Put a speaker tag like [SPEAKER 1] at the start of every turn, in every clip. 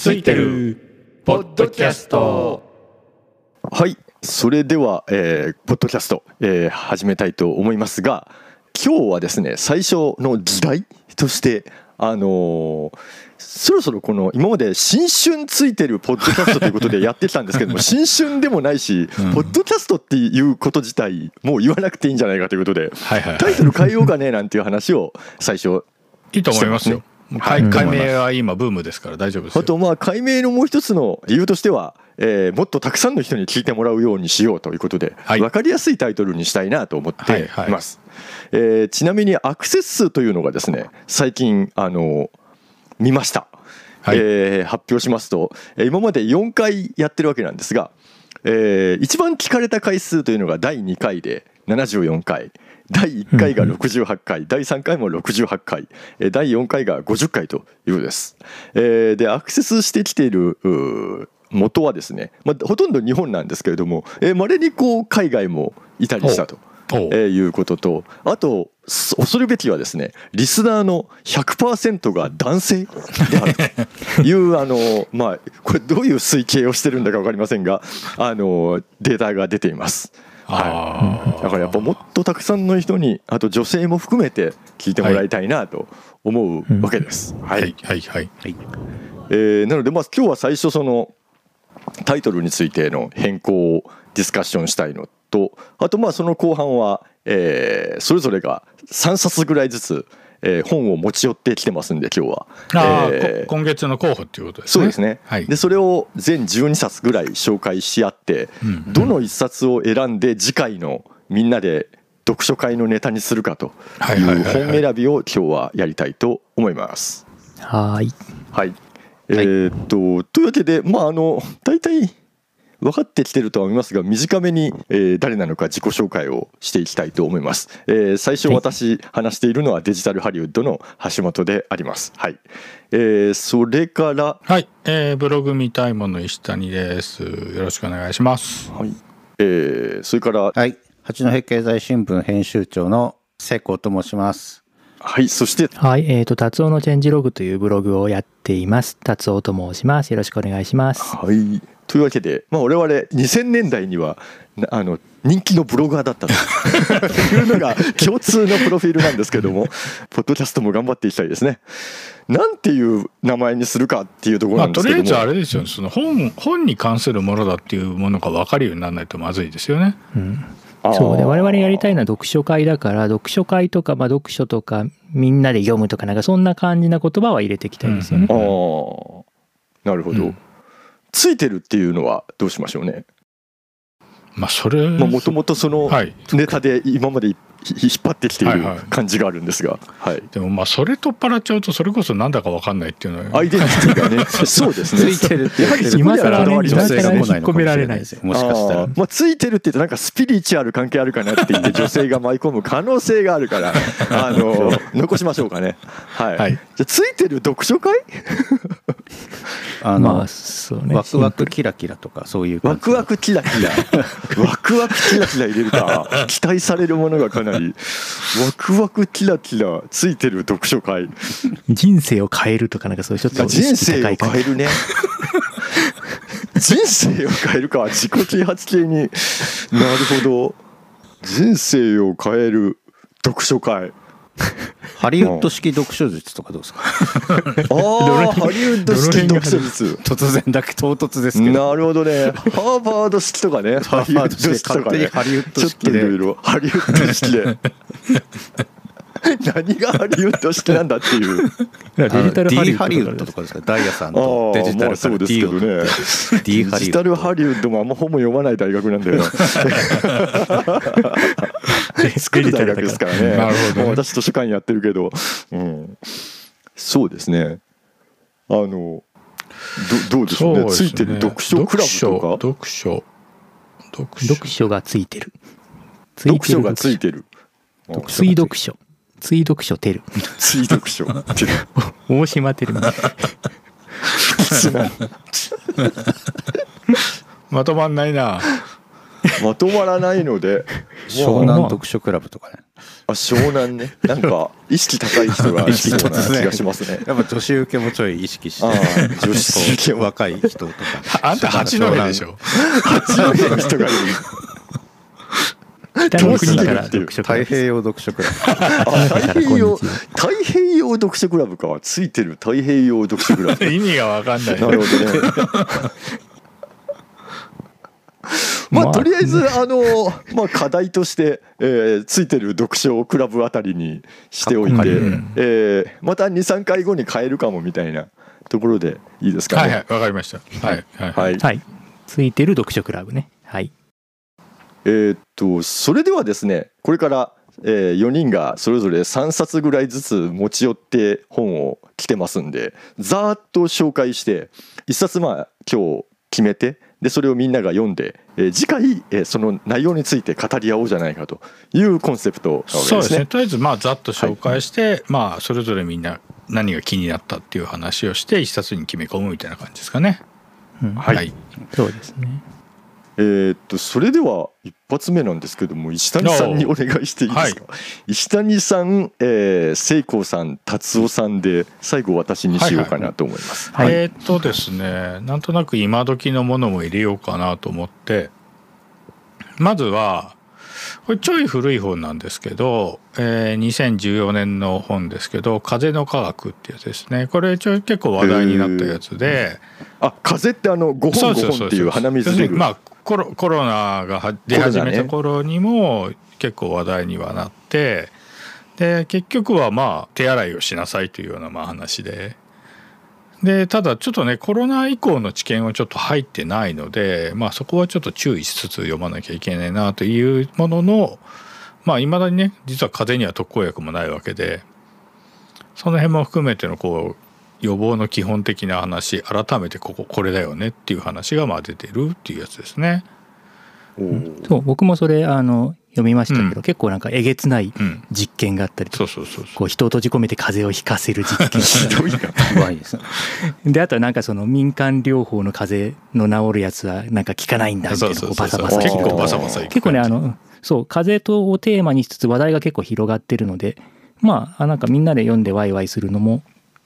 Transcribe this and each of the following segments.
[SPEAKER 1] ついてるポッドキャスト。
[SPEAKER 2] はいそれでは、えー、ポッドキャスト、えー、始めたいと思いますが今日はですね最初の議題としてあのーそろそろこの今まで新春ついてるポッドキャストということで やってきたんですけども新春でもないし、ポッドキャストっていうこと自体もう言わなくていいんじゃないかということで、タイトル変えようかねなんていう話を最初
[SPEAKER 1] いいと思いますよ。解明は今ブームですから大丈夫です
[SPEAKER 2] あとまあ解明のもう一つの理由としては、えー、もっとたくさんの人に聞いてもらうようにしようということで、はい、分かりやすいタイトルにしたいなと思っています、はいはい、えー、ちなみにアクセス数というのがですね最近あの見ました。はい、えー、発表しますと今まで4回やってるわけなんですが、えー、一番聞かれた回数というのが第2回で74回第1回が68回、第3回も68回第4回が50回ということです。えー、でアクセスしてきている元はですね、まあ、ほとんど日本なんですけれどもまれ、にこう海外もいたりしたと。えー、いうこととあと恐るべきはですねリスナーの100%が男性であるという あのまあこれどういう推計をしてるんだか分かりませんがあのデータが出ています。はい、だからやっぱもっとたくさんの人にあと女性も含めて聞いてもらいたいなと思うわけです。はい、はいはいはい。えー、なのでまあ今日は最初そのタイトルについての変更をディスカッションしたいのとあとまあその後半は、えー、それぞれが3冊ぐらいずつ、えー、本を持ち寄ってきてますんで今日は、
[SPEAKER 1] えー、今月の候補っていうことです
[SPEAKER 2] ね。そうですね、はい、でそれを全12冊ぐらい紹介し合って、うんうん、どの1冊を選んで次回のみんなで読書会のネタにするかという本選びを今日はやりたいと思います。
[SPEAKER 3] はい。
[SPEAKER 2] はい。えー、っとというわけでまああの大体分かってきてるとは思いますが短めに、えー、誰なのか自己紹介をしていきたいと思います、えー、最初私話しているのはデジタルハリウッドの橋本であります。はい、えー、それから
[SPEAKER 1] はい、えー、ブログ見たいもの石谷です。よろしくお願いします。
[SPEAKER 2] はい、えー、それから
[SPEAKER 4] はい。八戸経済新聞編集長の瀬古と申します。
[SPEAKER 2] はい、そして。
[SPEAKER 3] はい、えっ、ー、と、達夫のチェンジログというブログをやっています。達夫と申します。よろしくお願いします。
[SPEAKER 2] はい。というわけで、まあ、我々2000年代にはあの人気のブロガーだったと。いうのが共通のプロフィールなんですけどもポッドキャストも頑張っていきたいですね。なんていう名前にするかっていうところなんですけど
[SPEAKER 1] まあ、とりあえずあれですよその本本に関するものだっていうものが分かるようにならないとまずいですよね。うん。
[SPEAKER 3] そうで我々やりたいのは読書会だから読書会とか、まあ、読書とかみんなで読むとかなんかそんな感じな言葉は入れていきたいですよね。うん、
[SPEAKER 2] あなるほど、うんついてるっていうのはどうしましょうね。
[SPEAKER 1] まあそれ
[SPEAKER 2] もともとそのネタで今まで引っ張ってきている感じがあるんですが、はい、はい、
[SPEAKER 1] でもまあそれ取っ払っちゃうとそれこそなんだか分かんないっていうの
[SPEAKER 2] はアイデンティティがね そうですね。
[SPEAKER 3] ついてるってやはり今更女性が来ないのかもしれないですよ。
[SPEAKER 4] もしかしたら。
[SPEAKER 2] まあついてるって言うとなんかスピリチュアル関係あるかなって言って女性が舞い込む可能性があるから あの残しましょうかね。はい、はい、じゃあついてる読書会？
[SPEAKER 4] あの、まあそうね、ワクワクキラキラとかそういう
[SPEAKER 2] ワクワクキラキラ。ワクワクキラキラ入れるか。期待されるものがかなりワクワクキラキラついてる読書会。
[SPEAKER 3] 人生を変えるとかなんかそういうちょっと
[SPEAKER 2] 人生を変えるね。人生を変えるか自己啓発系に。なるほど。人生を変える読書会
[SPEAKER 4] ハリウッド式読書術とかどうですか？ああ
[SPEAKER 2] ハリウッド式読書術。
[SPEAKER 4] 突然だけ唐突ですけ
[SPEAKER 2] ど。なるほどね。ハーバード式とかね。
[SPEAKER 4] ハーバード式とかね。ハリウッド式
[SPEAKER 2] でハリウッド式で。何がハリウッド式なんだっていう。
[SPEAKER 4] デジタルハリウッドとかですか？ダイヤさんとデジタル
[SPEAKER 2] ハリウッド、そうですけどね。デジタルハリウッドもあんま本も読まない大学なんだよな 作る大学ですからね。なるほど、私図書館やってるけど、うん、そうですね。あのどどうでしょうね、ね、ついてる読書クラブとか？
[SPEAKER 1] 読書
[SPEAKER 3] 読書。がついてる。
[SPEAKER 2] 読書がついてる。
[SPEAKER 3] 追読書。追読書。てる
[SPEAKER 2] 追読書てる。
[SPEAKER 3] 大島てる。
[SPEAKER 1] まとまんないな。
[SPEAKER 2] まとまらないので
[SPEAKER 4] 湘南読書クラブとかね。
[SPEAKER 2] あ湘南ね。なんか意識高い人が好きそうな気がしますね。
[SPEAKER 4] やっぱ女子受けもちょい意識して女子受け若い人とか
[SPEAKER 1] あんた八戸でしょ。
[SPEAKER 2] 八戸の人がいる。
[SPEAKER 3] 北の国から読書
[SPEAKER 4] 太平洋読書クラブ。
[SPEAKER 2] 太平洋太平洋読書クラブかついてる。太平洋読書クラブ。
[SPEAKER 1] 意味が分かんない。
[SPEAKER 2] なるほどねまあ、とりあえずあの、まあ、課題として、えー、ついてる読書クラブあたりにしておいて、えー、また23回後に変えるかもみたいなところでいいですかね。
[SPEAKER 1] はいはい、わかりました。はい、はい、
[SPEAKER 3] はい。はい、ついてる読書クラブね。はい。
[SPEAKER 2] えー、っと、それではですね、これから、えー、4人がそれぞれ3冊ぐらいずつ持ち寄って本を来てますんで、ざーっと紹介して、1冊まあ今日決めて、でそれをみんなが読んで、えー、次回、えー、その内容について語り合おうじゃないかというコンセプトなわけですね。そうですね
[SPEAKER 1] とりあえずまあざっと紹介して、はい、まあそれぞれみんな何が気になったっていう話をして一冊に決め込むみたいな感じですかね。
[SPEAKER 3] うん、はい、そうですね。
[SPEAKER 2] えー、っとそれでは一発目なんですけども石谷さんにお願いしていいですか、はい、石谷さん、えー、聖光さん達夫さんで最後私にしようかなと思います、
[SPEAKER 1] はいはい。はい、えー、っとですねなんとなく今時のものも入れようかなと思ってまずはこれちょい古い本なんですけど、えー、2014年の本ですけど「風の科学」ってやつですね。これちょ結構話題になったやつで、
[SPEAKER 2] あ風ってあの5本5本っていう鼻水出る。
[SPEAKER 1] まあコロコロナが出始めた頃にも結構話題にはなって、で結局はまあ手洗いをしなさいというようなまあ話ででただちょっとねコロナ以降の知見はちょっと入ってないので、まあ、そこはちょっと注意しつつ読まなきゃいけないなというもののまあいまだにね実は風邪には特効薬もないわけでその辺も含めてのこう予防の基本的な話改めてこここれだよねっていう話がまあ出てるっていうやつですね。
[SPEAKER 3] そう僕もそれあの読みましたけど、うん、結構なんかえげつない実験があったりと
[SPEAKER 1] か、
[SPEAKER 3] こう人を閉じ込めて風邪をひかせる実験。がで あとはなんかその民間療法の風邪の治るやつはなんか効かないんだみたいなバサバサ
[SPEAKER 1] 結構バサバサ
[SPEAKER 3] 結構ねあのそう風邪とをテーマにしつつ話題が結構広がってるのでまあなんかみんなで読んでワイワイするのも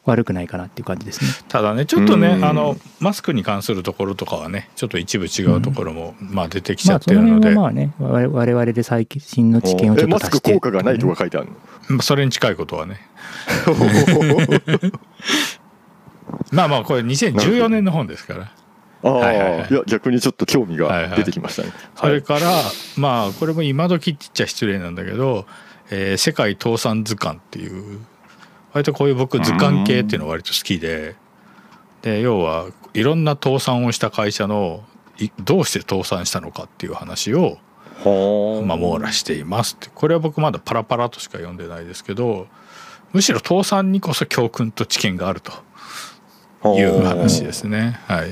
[SPEAKER 3] 悪くないかなっていう感じですね。
[SPEAKER 1] ただねちょっとねあのマスクに関するところとかはねちょっと一部違うところも、まあ出てきちゃってるので、
[SPEAKER 3] まあ、ね我々で最新の知見をちょっと
[SPEAKER 2] マスク効果がないとか書いてある
[SPEAKER 1] の？それに近いことはね。まあまあこれ2014年の本ですから。
[SPEAKER 2] ああ、はいはいはい、いや逆にちょっと興味が出てきましたね、
[SPEAKER 1] はいはい、それからまあこれも今時って言っちゃ失礼なんだけど「えー、世界倒産図鑑」っていう割とこういう僕図鑑系っていうのは割と好きでで要はいろんな倒産をした会社のどうして倒産したのかっていう話をまあ網羅していますって。これは僕まだパラパラとしか読んでないですけどむしろ倒産にこそ教訓と知見があるという話ですね。はい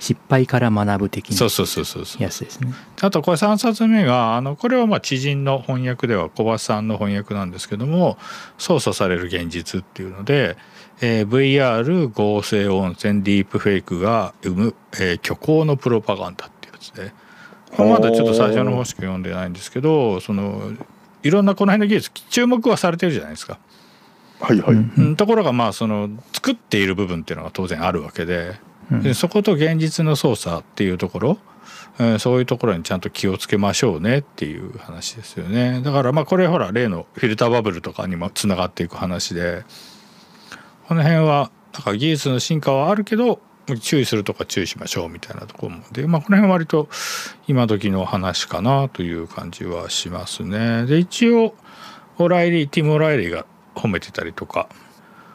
[SPEAKER 3] 失敗から学ぶ的な
[SPEAKER 1] そうそうそうそう
[SPEAKER 3] やつですね。
[SPEAKER 1] あとこれ3冊目があのこれはまあ知人の翻訳では小橋さんの翻訳なんですけども「操作される現実」っていうので、えー、VR 合成音声ディープフェイクが生む、えー、虚構のプロパガンダっていうやつで。これまだちょっと最初の方しか読んでないんですけどそのいろんなこの辺の技術注目はされてるじゃないですか。
[SPEAKER 2] はいはい、
[SPEAKER 1] ところがまあその作っている部分っていうのが当然あるわけででそこと現実の操作っていうところ、えー、そういうところにちゃんと気をつけましょうねっていう話ですよねだからまあこれほら例のフィルターバブルとかにもつながっていく話でこの辺はだから技術の進化はあるけど注意するとか注意しましょうみたいなところもで、まあ、この辺は割と今時の話かなという感じはしますね。で一応オライリーティム・オライリーが褒めてたりとか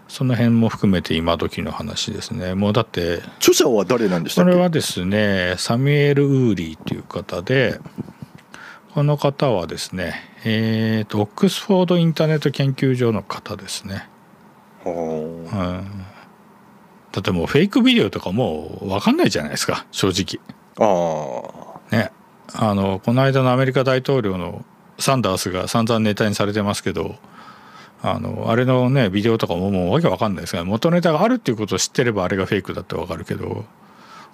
[SPEAKER 1] その辺も含めて今時の話ですね。もうだって
[SPEAKER 2] 著者は誰なんでした
[SPEAKER 1] っけ？これはですねサミュエル・ウーリーという方でこの方はですねえーと、オックスフォードインターネット研究所の方ですね。う。ん、だってもうフェイクビデオとかもう分かんないじゃないですか正直。
[SPEAKER 2] あ
[SPEAKER 1] ね。あのこの間のアメリカ大統領のサンダースが散々ネタにされてますけどあのあれのねビデオとかももうわけわかんないですが元ネタがあるっていうことを知ってればあれがフェイクだってわかるけど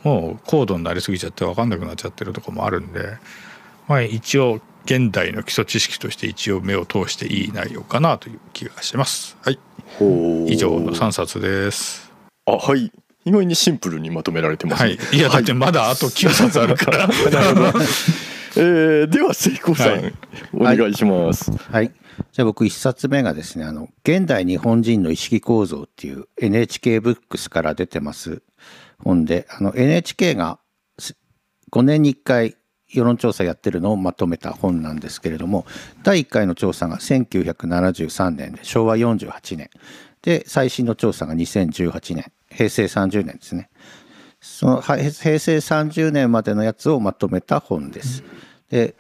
[SPEAKER 1] もう高度になりすぎちゃってわかんなくなっちゃってるとこもあるんで、まあ、一応現代の基礎知識として一応目を通していい内容かなという気がします。はい。以上の3冊です。
[SPEAKER 2] あはい意外にシンプルにまとめられてます、
[SPEAKER 1] ね、はい、いやだってまだあと9冊あるから。
[SPEAKER 2] えー、では聖子さん、はい、お願いします。
[SPEAKER 4] はい、はい、じゃあ僕1冊目がですねあの「現代日本人の意識構造」っていう NHK ブックスから出てます本であの NHK が5年に1回世論調査やってるのをまとめた本なんですけれども第1回の調査が1973年で昭和48年。で最新の調査が2018年。平成30年ですね。その平成30年までのやつをまとめた本です。で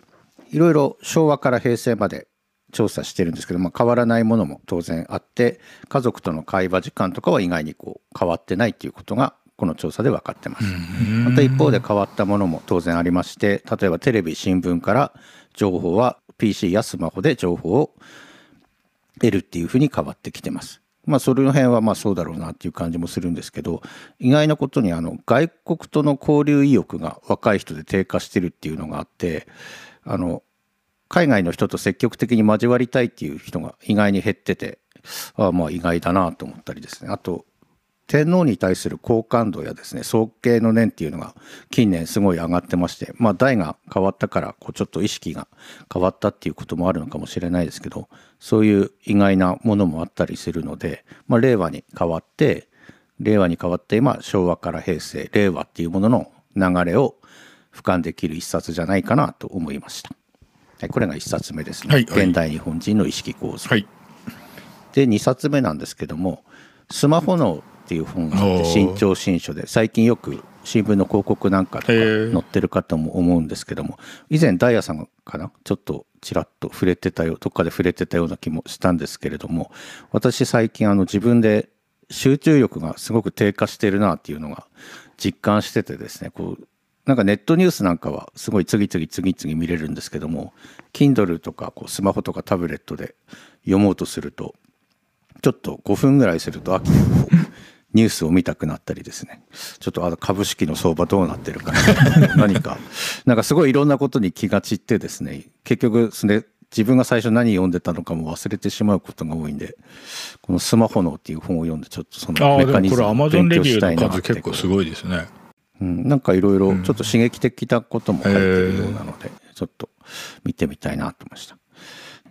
[SPEAKER 4] いろいろ昭和から平成まで調査してるんですけど、まあ、変わらないものも当然あって家族との会話時間とかは意外にこう変わってないっていうことがこの調査で分かってます。また一方で変わったものも当然ありまして例えばテレビ新聞から情報は PC やスマホで情報を得るっていうふうに変わってきてます。まあそれの辺はまあそうだろうなっていう感じもするんですけど意外なことにあの外国との交流意欲が若い人で低下してるっていうのがあってあの海外の人と積極的に交わりたいっていう人が意外に減っててあまあ意外だなと思ったりですねあと天皇に対する好感度やですね尊敬の念っていうのが近年すごい上がってましてまあ代が変わったからこうちょっと意識が変わったっていうこともあるのかもしれないですけどそういう意外なものもあったりするので、まあ、令和に変わって令和に変わって今昭和から平成令和っていうものの流れを俯瞰できる一冊じゃないかなと思いました。はい、これが一冊目ですね、はいはい、現代日本人の意識構造。はい、で2冊目なんですけどもスマホのっていう本があって新潮新書で最近よく新聞の広告なんかとか載ってる方も思うんですけども以前ダイヤさんかなちょっとちらっと触れてたよどっかで触れてたような気もしたんですけれども私最近あの自分で集中力がすごく低下してるなっていうのが実感しててですねこうなんかネットニュースなんかはすごい次々次々見れるんですけども Kindle とかこうスマホとかタブレットで読もうとするとちょっと5分ぐらいすると飽きてこうニュースを見たくなったりですね。ちょっとあの株式の相場どうなってるか。な 何か。なんかすごいいろんなことに気が散ってですね。結局それ自分が最初何読んでたのかも忘れてしまうことが多いんでこの「スマホの」っていう本を読んでちょっとそのメカニズムを勉強したいなって
[SPEAKER 1] 結構すごいですね、
[SPEAKER 4] うん、なんかいろいろちょっと刺激的なことも入ってるようなので、ちょっと見てみたいなと思いました。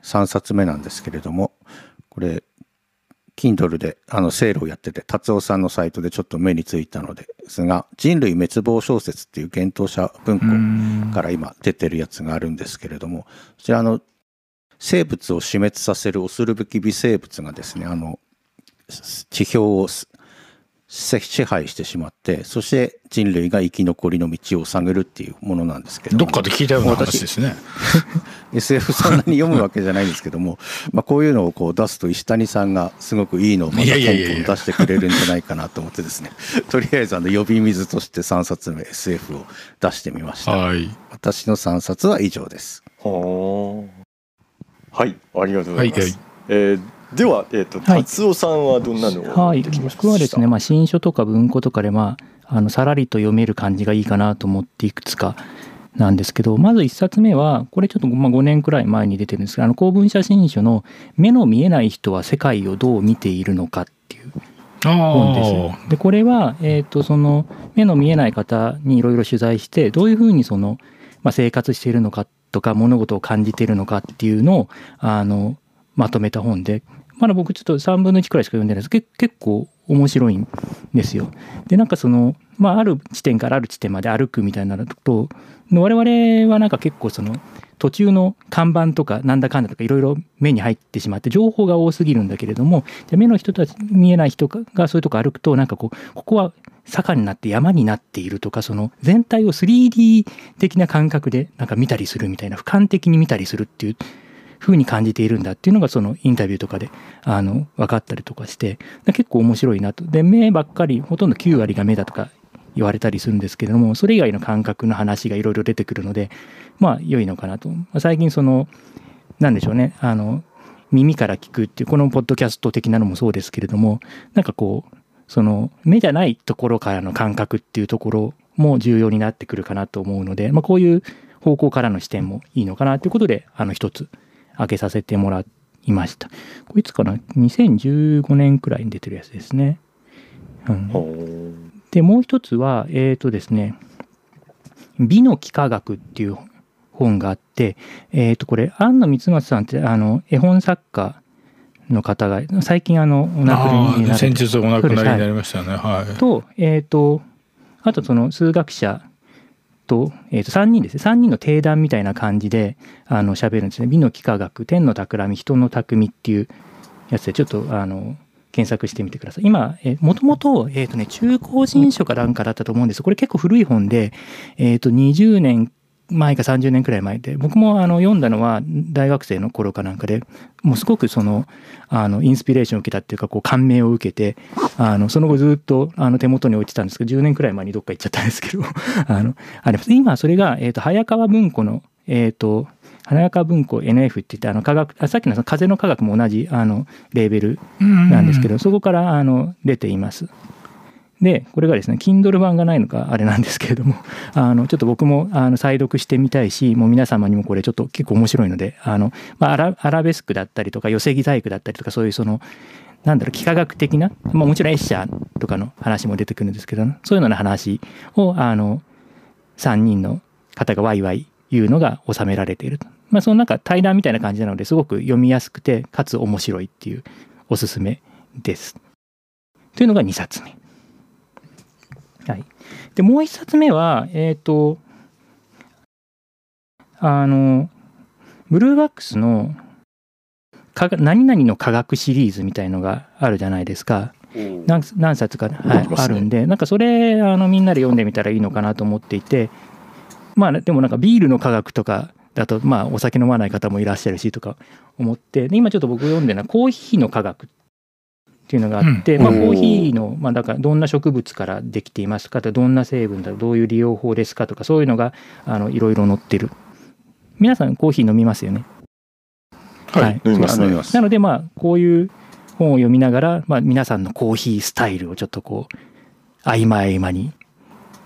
[SPEAKER 4] 3冊目なんですけれどもこれ Kindle であのセールをやってて達夫さんのサイトでちょっと目についたのですが人類滅亡小説っていう幻冬者文庫から今出てるやつがあるんですけれどもそちらの生物を死滅させる恐るべき微生物がですねあの地表を支配してしまってそして人類が生き残りの道を探るっていうものなんですけど
[SPEAKER 1] どっかで聞いたような話ですね。
[SPEAKER 4] SF そんなに読むわけじゃないんですけども まあこういうのをこう出すと石谷さんがすごくいいのをまたポンポン出してくれるんじゃないかなと思ってですね。とりあえずあの呼び水として3冊目 SF を出してみました、はい、私の3冊は以上です。
[SPEAKER 2] はいありがとうございます、はいはい、えーでは、えーと、達夫さんはどんなのを
[SPEAKER 3] はい、僕はですね、まあ、新書とか文庫とかで、まあ、あのさらりと読める感じがいいかなと思っていくつかなんですけどまず1冊目はこれちょっとまあ5年くらい前に出てるんですがあの公文写真書の「目の見えない人は世界をどう見ているのか」っていう本です。でこれは、えーと、その目の見えない方にいろいろ取材してどういうふうにその、まあ、生活しているのかとか物事を感じているのかっていうのをあのまとめた本でまだ僕ちょっと3分の1くらいしか読んでないですけど結構面白いんですよ。でなんかその、まあ、ある地点からある地点まで歩くみたいなのと我々はなんか結構その途中の看板とかなんだかんだとかいろいろ目に入ってしまって情報が多すぎるんだけれどもじゃ目の人たち見えない人がそういうとこ歩くとなんかこうここは坂になって山になっているとかその全体を 3D 的な感覚でなんか見たりするみたいな俯瞰的に見たりするっていうふうに感じているんだっていうのがそのインタビューとかであの分かったりとかして結構面白いなと。で目ばっかりほとんど9割が目だとか言われたりするんですけれどもそれ以外の感覚の話がいろいろ出てくるのでまあ良いのかなと。最近その何でしょうねあの耳から聞くっていうこのポッドキャスト的なのもそうですけれどもなんかこうその目じゃないところからの感覚っていうところも重要になってくるかなと思うので、まあ、こういう方向からの視点もいいのかなということであの一つ開けさせてもらいました。こいつかな？2015年くらいに出てるやつですね、うん、でもう一つはえっ、ー、とですね美の幾何学っていう本があって、えっ、ー、と、これ、庵野光松さんって、あの、絵本作家の方が、最近、あの、お亡くなりにな
[SPEAKER 1] 先日お亡くなりになりましたね。はい。
[SPEAKER 3] と、えっ、ー、と、あと、その、数学者と、えっ、ー、と、3人ですね。3人の定談みたいな感じで、あの、喋るんですね。美の幾何学、天の企み、人の匠っていうやつで、ちょっと、あの、検索してみてください。今、もともと、えっ、ー、とね、中高人書かなんかだったと思うんです。これ結構古い本で、えっ、ー、と、20年前か30年くらい前で僕もあの読んだのは大学生の頃かなんかでもうすごくそのあのインスピレーションを受けたっていうかこう感銘を受けてあのその後ずっとあの手元に置いてたんですけど10年くらい前にどっか行っちゃったんですけど あのあります今それが、えー、と早川文庫のえっ、ー、と早川文庫 NF って言ってあの科学あさっきの風の科学も同じあのレーベルなんですけどそこからあの出ています。で、これがですね、Kindle 版がないのかあれなんですけれども、あの、ちょっと僕もあの再読してみたいし、もう皆様にもこれちょっと結構面白いので、あの、まあ、アラベスクだったりとか、寄せ木細工だったりとか、そういうその、なんだろう、幾何学的な、まあ、もちろんエッシャーとかの話も出てくるんですけど、そういうのの話を、あの、3人の方がワイワイ言うのが収められていると。まあ、そのなんか対談みたいな感じなのですごく読みやすくて、かつ面白いっていうおすすめです。というのが2冊目。はい、でもう一冊目は、えっ、ー、と、あの、ブルーバックスの何々の科学シリーズみたいのがあるじゃないですか。何何冊か、はい、あるんで、なんかそれあのみんなで読んでみたらいいのかなと思っていて、まあでもなんかビールの科学とかだと、まあお酒飲まない方もいらっしゃるしとか思って、で今ちょっと僕読んでるのはコーヒーの科学っていうのがあって、うん、まあ、コーヒーの、まあ、だからどんな植物からできていますかとどんな成分だどういう利用法ですかとかそういうのがあのいろいろ載ってる。皆さんコーヒー飲みますよね？
[SPEAKER 2] はい、はい、飲みます。飲み
[SPEAKER 3] ます。なのでまあこういう本を読みながら、まあ、皆さんのコーヒースタイルをちょっとこう合間合間に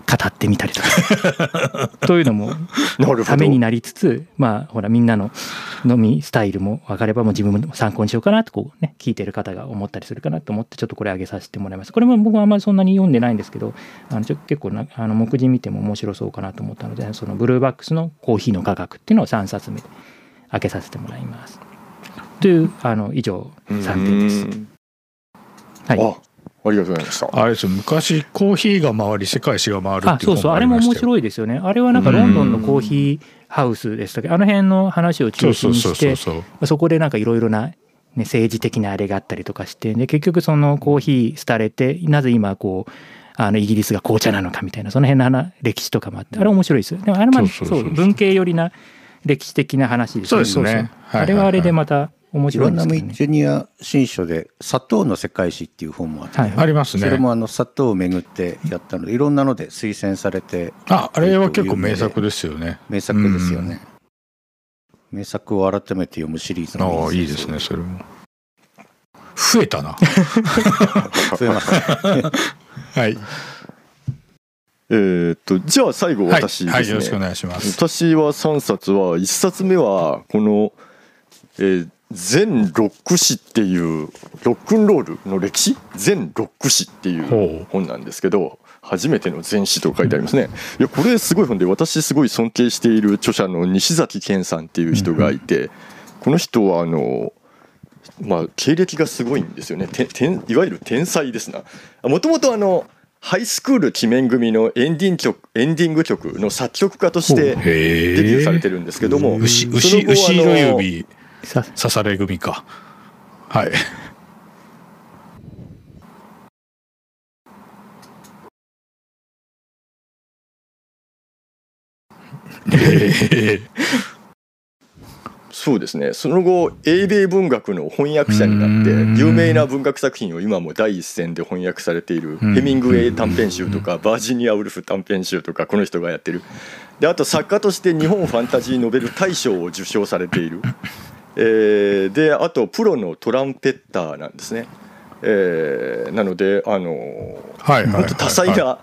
[SPEAKER 3] 語ってみたりとか。というのもためになりつつまあほらみんなの飲みスタイルも分かればもう自分も参考にしようかなとこうね聞いてる方が思ったりするかなと思ってちょっとこれ上げさせてもらいます。これも僕はあんまりそんなに読んでないんですけどあのちょ結構なあの目次見ても面白そうかなと思ったのでそのブルーバックスのコーヒーの価格っていうのを3冊目で開けさせてもらいます。というあの以上3点です。
[SPEAKER 2] はいありがとうございました。
[SPEAKER 1] あれです昔コーヒーが回り世界史が回る
[SPEAKER 3] あそうそうあれも面白いですよね。あれはなんかロンドンのコーヒーハウスでしたけ？どあの辺の話を中心にしてそこでなんかいろいろな、ね、政治的なあれがあったりとかしてで結局そのコーヒー廃れてなぜ今こうあのイギリスが紅茶なのかみたいなその辺の歴史とかもあってあれ面白いですよ。でもあれもそう文系寄りな歴史的な話です
[SPEAKER 1] ね。そうですね。
[SPEAKER 3] あれはあれでまた面白
[SPEAKER 4] いですね。ジュニア新書で砂糖の世界史っていう本もあって、はい、
[SPEAKER 1] ありますね。
[SPEAKER 4] それもあの砂糖をめぐってやったのでいろんなので推薦されて
[SPEAKER 1] ああれは結構名作ですよね。
[SPEAKER 4] 名作ですよね。名作を改めて読むシリーズ
[SPEAKER 1] のああいいですねそれも。増えたな。
[SPEAKER 4] 増えました、ね。
[SPEAKER 1] はい。
[SPEAKER 2] えー、っとじゃあ最後私ですね、
[SPEAKER 1] はい、はい、よろしくお願いします
[SPEAKER 2] 私は3冊は1冊目はこの、えー、全ロック史っていうロックンロールの歴史？全ロック史っていう本なんですけど初めての全史と書いてありますね。いやこれすごい本で私すごい尊敬している著者の西崎健さんっていう人がいてこの人はあのまあ経歴がすごいんですよね。てていわゆる天才ですな。もともとあのハイスクール鬼面組のエンディング曲エンディング曲の作曲家としてデビューされてるんですけども
[SPEAKER 1] 牛牛牛色指刺され組か。はい。
[SPEAKER 2] そうですね。その後英米文学の翻訳者になって有名な文学作品を今も第一線で翻訳されているヘミングウェイ短編集とかバージニア・ウルフ短編集とかこの人がやってる。であと作家として日本ファンタジーノベル大賞を受賞されているえー、であとプロのトランペッターなんですね、ええー、なのであの、はいはい、多彩な、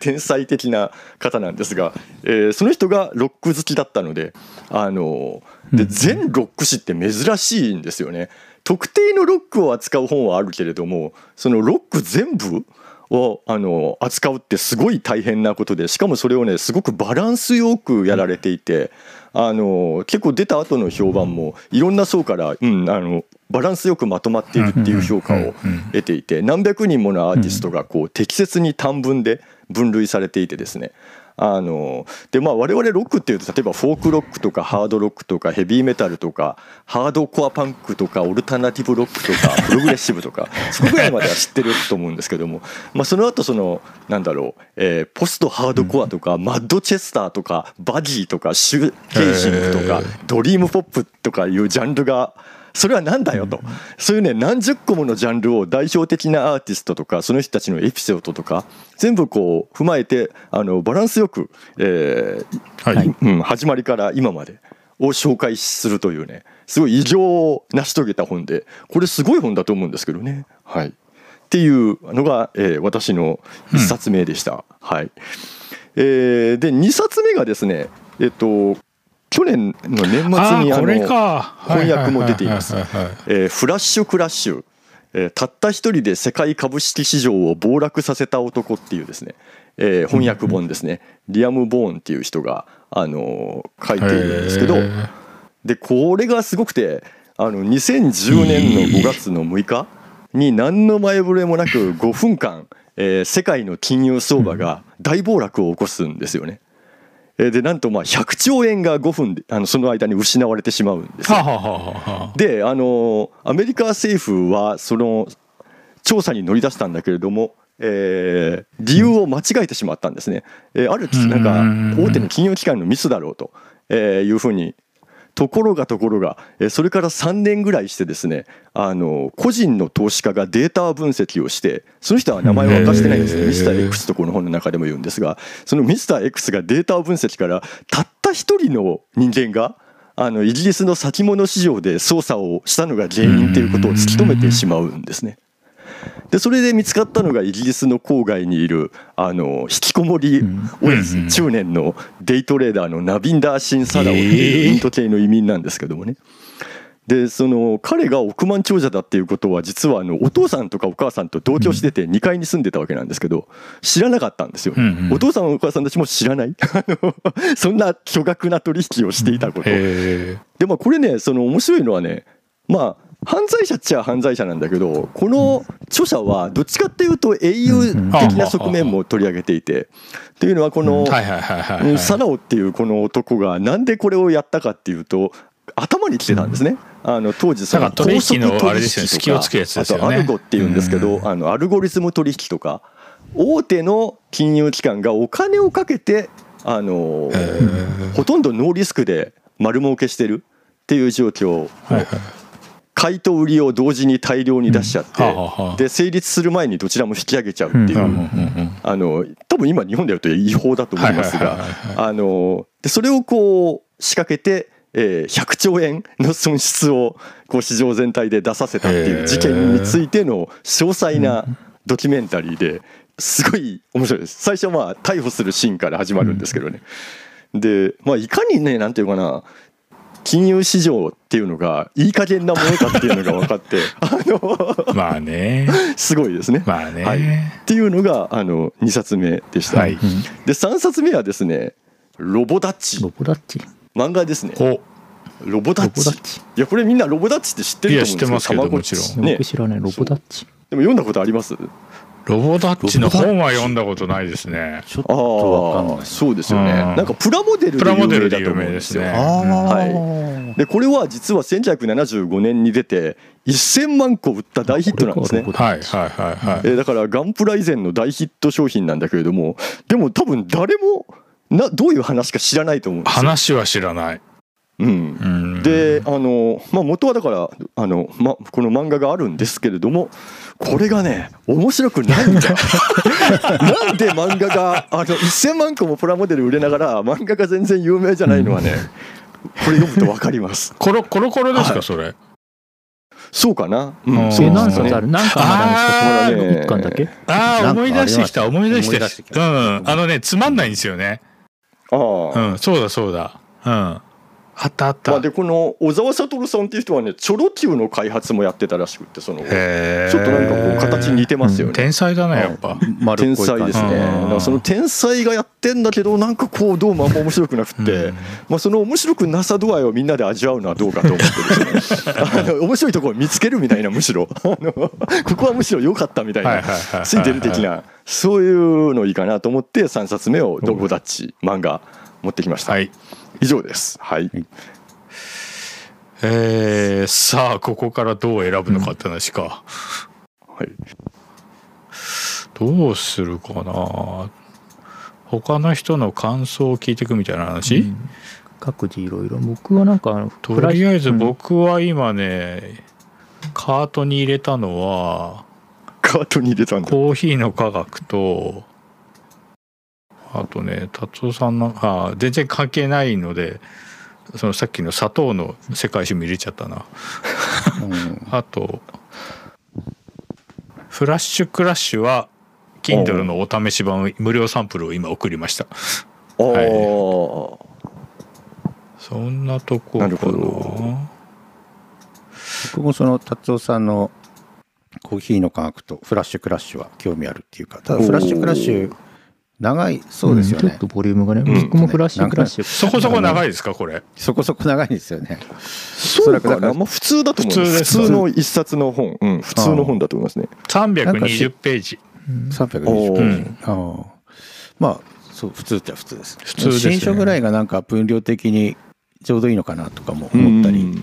[SPEAKER 2] 天才的な方なんですが、えー、その人がロック好きだったのであので全ロック誌って珍しいんですよね。特定のロックを扱う本はあるけれどもそのロック全部をあの扱うってすごい大変なことでしかもそれをねすごくバランスよくやられていてあの結構出た後の評判もいろんな層から、うん、あのバランスよくまとまっているっていう評価を得ていて何百人ものアーティストがこう適切に短文で分類されていてですねあのでまあ我々ロックっていうと例えばフォークロックとかハードロックとかヘビーメタルとかハードコアパンクとかオルタナティブロックとかプログレッシブとか そこぐらいまでは知ってると思うんですけども、まあ、その後そのなんだろう、えー、ポストハードコアとかマッドチェスターとかバギーとかシューケーシングとかドリームポップとかいうジャンルがそれは何だよと、そういうね何十個ものジャンルを代表的なアーティストとかその人たちのエピソードとか全部こう踏まえてあのバランスよく、えーはい。うん、始まりから今までを紹介するというねすごい偉業を成し遂げた本でこれすごい本だと思うんですけどね。はい、っていうのが、えー、私の1冊目でした。うん、はい。えー、で2冊目がですねえっと去年の年末にあの翻訳も出ています。フラッシュクラッシュ、えー、たった一人で世界株式市場を暴落させた男っていうですね、えー、翻訳本ですね、リアム・ボーンっていう人が、あのー、書いているんですけど。でこれがすごくてあの2010年の5月の6日に何の前触れもなく5分間、えー、世界の金融相場が大暴落を起こすんですよね。でなんとまあ100兆円が5分であのその間に失われてしまうんですよ。であのアメリカ政府はその調査に乗り出したんだけれども、えー、理由を間違えてしまったんですね。えー、あるなんか大手の金融機関のミスだろうと、えー、いうふうにところがところがそれから3年ぐらいしてですねあの個人の投資家がデータ分析をしてその人は名前を明かしてないんですねミスター X とこの本の中でも言うんですがそのミスター X がデータ分析からたった一人の人間があのイギリスの先物市場で操作をしたのが原因ということを突き止めてしまうんですね。でそれで見つかったのがイギリスの郊外にいるあの引きこもり親父中年のデイトレーダーのナビンダー・シン・サラオっていうインド系の移民なんですけどもね。でその彼が億万長者だっていうことは実はあのお父さんとかお母さんと同居してて2階に住んでたわけなんですけど知らなかったんですよ、お父さんお母さんたちも知らない。そんな巨額な取引をしていたこと。でもこれねその面白いのはねまあ犯罪者っちゃ犯罪者なんだけどこの著者はどっちかっていうと英雄的な側面も取り上げていてっていうのはこのサラオっていうこの男がなんでこれをやったかっていうと頭にきてたんですね。あの当時その
[SPEAKER 1] 高速取引とかあ
[SPEAKER 2] とアルゴっていうんですけどあのアルゴリズム取引とか大手の金融機関がお金をかけてあのほとんどノーリスクで丸儲けしてるっていう状況買いと売りを同時に大量に出しちゃって、で成立する前にどちらも引き上げちゃうっていう、あの多分今日本でやると違法だと思いますがあのでそれをこう仕掛けて、えー、100兆円の損失をこう市場全体で出させたっていう事件についての詳細なドキュメンタリーですごい面白いです。最初まあ逮捕するシーンから始まるんですけどね。で、まあ、いかにねなんていうかな金融市場っていうのがいい加減なものかっていうのが分かって あ
[SPEAKER 1] のまあね。
[SPEAKER 2] すごいですね。
[SPEAKER 1] まあね、
[SPEAKER 2] はい、っていうのがあの2冊目でした。はい、で3冊目はですね「ロボダッチ」
[SPEAKER 3] ロボダッチ？
[SPEAKER 2] 漫画ですね。ロボダッチ。いやこれみんなロボダッチって知ってると思うんですけど
[SPEAKER 1] もちろ
[SPEAKER 3] ん、ね、僕知らない。ロボダッチ。
[SPEAKER 2] でも読んだことあります？
[SPEAKER 1] ロボダッチの本は読んだことないですね。
[SPEAKER 2] ちょっとわかんない。そうですよね。なんかプラモデルで有名だですね。はい。でこれは実は1975年に出て1000万個売った大ヒットなんですね。
[SPEAKER 1] はいはいはいはい。
[SPEAKER 2] えだからガンプラ以前の大ヒット商品なんだけれども、でも多分誰もなどういう話か知らないと思うんですよ。
[SPEAKER 1] 話は知らない。
[SPEAKER 2] うん、であの、まあ、元はだからあの、ま、この漫画があるんですけれどもこれがね面白くないんだ なんで漫画があの1,000万個もプラモデル売れながら漫画が全然有名じゃないのはねこれ読むと分かります
[SPEAKER 1] コロコロコロですか、はい、それ？
[SPEAKER 2] そうかな？
[SPEAKER 3] うん、そう何冊ある？何巻までですか？一巻だけ？
[SPEAKER 1] ああ、思い出してきた、思い出してきた。うん。あのね、つまんないんですよね。ああ。うん、そうだそうだ。うん。あったあった。まあ、
[SPEAKER 2] でこの小沢悟さんっていう人はねチョロ Q の開発もやってたらしくてそのちょっとなんかこう形似てますよね、うん、
[SPEAKER 1] 天才だねやっぱ、
[SPEAKER 2] 天才ですね。だからその天才がやってんだけどなんかこうどうもあんま面白くなくて、うん、まあその面白くなさ度合いをみんなで味わうのはどうかと思ってですねあの面白いところを見つけるみたいなむしろ。ここはむしろ良かったみたいなついてる的なそういうのいいかなと思って3冊目を「ドゴダッチ」漫画持ってきました。はい以上です。はい。
[SPEAKER 1] えー、さあここからどう選ぶのかって話か。はい。どうするかな。他の人の感想を聞いていくみたいな話、うん、
[SPEAKER 3] 各自いろいろ僕はなんか
[SPEAKER 1] とりあえず僕は今ね、うん、カートに入れたのは
[SPEAKER 2] カートに入れたん
[SPEAKER 1] だコーヒーの科学とあとね達夫さんのあ全然関係ないのでそのさっきの砂糖の世界史も入れちゃったな、うん、あとフラッシュクラッシュは Kindle のお試し版無料サンプルを今送りました、はい、そんなとこかな。
[SPEAKER 4] 僕もその達夫さんのコーヒーの科学とフラッシュクラッシュは興味あるっていうかただフラッシュクラッシュ長いそうですよね、
[SPEAKER 3] ちょっとボリュームがね、僕もフラッシュクラッシュ
[SPEAKER 1] そこそこ長いですかこれ？
[SPEAKER 4] そこそこ長いですよね。
[SPEAKER 2] そうかな、まあ、普通だと思う普通の一冊の本、うん、普通の本だと思いますね。
[SPEAKER 1] 320ページ。
[SPEAKER 4] 320ページ、あまあそう普通っちゃ普通です普通です、ね、新書ぐらいがなんか分量的にちょうどいいのかなとかも思ったり、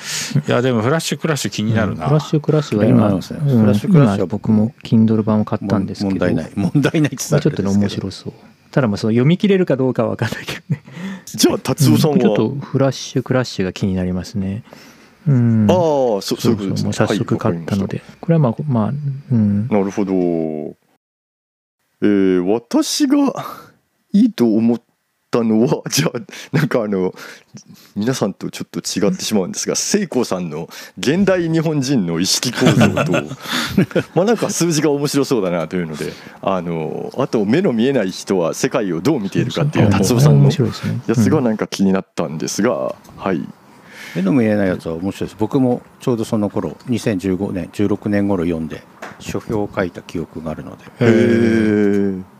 [SPEAKER 1] いやでもフラッシュクラッシュ気になるな、
[SPEAKER 3] フラッシュクラッシュは今、フラッシュクラッシュは僕も Kindle 版を買ったんですけど。
[SPEAKER 4] 問題ない問題ない
[SPEAKER 3] ちょっとね面白そう。ただまあその読み切れるかどうかは分かんないけどね。
[SPEAKER 2] じゃあ達夫さんは、
[SPEAKER 3] ちょっとフラッシュクラッシュが気になりますね。
[SPEAKER 2] うん。ああそうそうそうも
[SPEAKER 3] う早速買ったので、はい、これはまあまあうん。
[SPEAKER 2] なるほど。えー、私がいいと思っったのはじゃあなんかあの皆さんとちょっと違ってしまうんですが聖子さんの現代日本人の意識構造と まあなんか数字が面白そうだなというのであのあと目の見えない人は世界をどう見ているかっていう達夫さんの。やつがなんか気になったんですがはい。
[SPEAKER 4] 目の見えないやつは面白いです。僕もちょうどその頃2015年16年頃読んで書評を書いた記憶があるので。へえ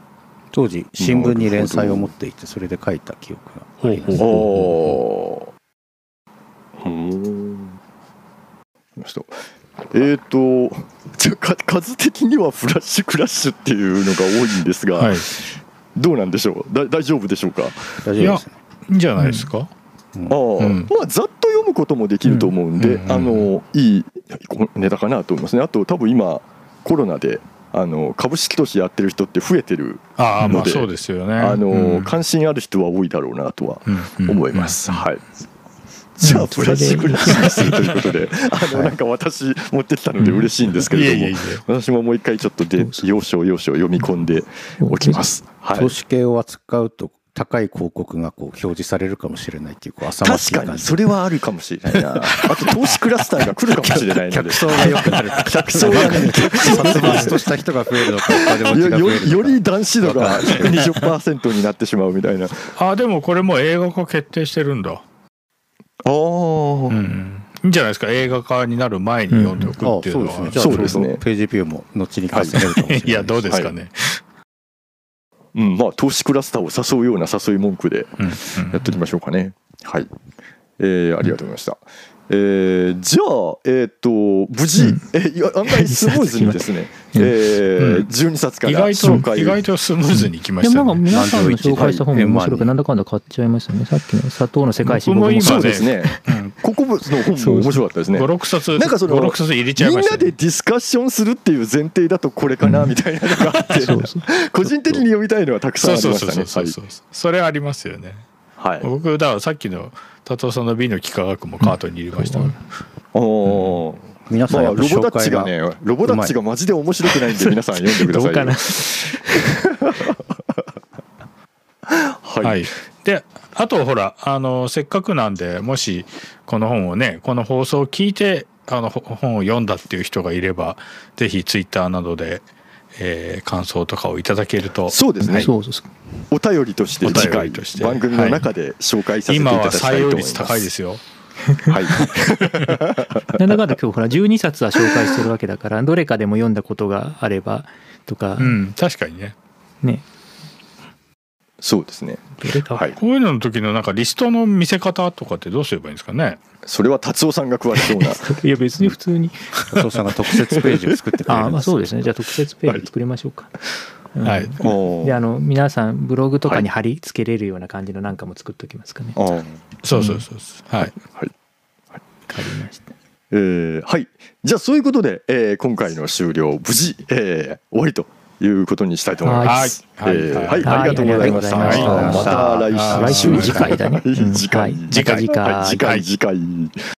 [SPEAKER 4] 当時新聞に連載を持っていてそれで書いた記憶があります。
[SPEAKER 2] えっ、ー、とじゃ数的にはフラッシュクラッシュっていうのが多いんですが、はい、どうなんでしょう？だ大丈夫でしょうか？
[SPEAKER 1] 大丈夫です、ね、いいんじゃないですか、
[SPEAKER 2] うん、ああ、うん、まあざっと読むこともできると思うんで、うん、あのいいネタかなと思いますね。あと多分今コロナであの株式投資やってる人って増えてる
[SPEAKER 1] ああまあそうですよね。
[SPEAKER 2] あの、うん、関心ある人は多いだろうなとは思います、はい。じゃあプラスチックにするということで あのなんか私持ってきたので嬉しいんですけれども私ももう一回ちょっとで要所要所読み込んでおきます。
[SPEAKER 4] はい、投資系を扱うと高い広告がこう表示されるかもしれないっていうこう
[SPEAKER 2] 浅ましい確かにそれはあるかもしれないな。あと投資クラスターが来るかもしれないので。
[SPEAKER 4] 客層が良くなる。客層がね殺伐とした人が増えるのか
[SPEAKER 2] よより男子度が120%になってしまうみたいな
[SPEAKER 1] あでもこれも映画化決定してるんだああ、うん、いいんじゃないですか映画化になる前に読んでおくっていうのは、うん、
[SPEAKER 2] そうですね
[SPEAKER 4] ページビューも後に稼げるかもしれない
[SPEAKER 1] いやどうですかね、はい
[SPEAKER 2] うん、まあ投資クラスターを誘うような誘い文句でやっておきましょうかね。はい、えー、ありがとうございました。えー、じゃあ、えっ、ー、と無事、うん、え案外スムーズにですね、えー、うん、12冊から
[SPEAKER 1] 意外と意外とスムーズにいきましたね。
[SPEAKER 3] でも皆さんの紹介した本も面白くなんだかんだ買っちゃいましたね。さっきの砂糖の世界史
[SPEAKER 2] も今、ね、そうですね。国物の本も面白かったですね。
[SPEAKER 1] 五六冊なんかその冊入れちゃい
[SPEAKER 2] ました、ね、みんなでディスカッションするっていう前提だとこれかなみたいなのがあって、個人的に読みたいのはたくさんありましたね。
[SPEAKER 1] それありますよね。はい。僕だからさっきの達夫さんの美の幾何学もカートに入れましたから。お
[SPEAKER 2] お。皆さん、まあ、ロボダッチがねロボダッチがマジで面白くないんで皆さん読んでくださいよ
[SPEAKER 1] はい、はい、であとほらあのせっかくなんでもしこの本をねこの放送を聞いてあの本を読んだっていう人がいればぜひツイッターなどで、えー、感想とかをいただけると。
[SPEAKER 2] そうですね、はい、お便りとして次回番組の中で紹介させていただきたいと思います、はい、今は採用率
[SPEAKER 1] 高いですよ。
[SPEAKER 3] はい。なんだかんだ今日ほら12冊は紹介してるわけだからどれかでも読んだことがあればとか、
[SPEAKER 1] うん、確かにね。
[SPEAKER 3] ね
[SPEAKER 2] そうですね、
[SPEAKER 1] はい、こういうのの時のなんかリストの見せ方とかってどうすればいいんですかね？
[SPEAKER 2] それは達夫さんが詳しそうな。
[SPEAKER 3] いや別に普通に。
[SPEAKER 4] 達夫さんが特設ページを作ってくれる。
[SPEAKER 3] あまあそうですね。じゃあ特設ページ作りましょうか、
[SPEAKER 1] はい、
[SPEAKER 3] うん、であの皆さんブログとかに貼り付けれるような感じのなんかも作っておきますかね、
[SPEAKER 1] はい、そうそうそうはい、はい、
[SPEAKER 3] 分かりました
[SPEAKER 2] えー、はい。じゃあそういうことで、えー、今回の終了無事、えー、終わりということにしたいと思います。はい、えー、はい、ありがとうございました。また。来週。
[SPEAKER 3] 来週次回だね。
[SPEAKER 2] 次回、
[SPEAKER 3] 次回、
[SPEAKER 2] 次回、次回。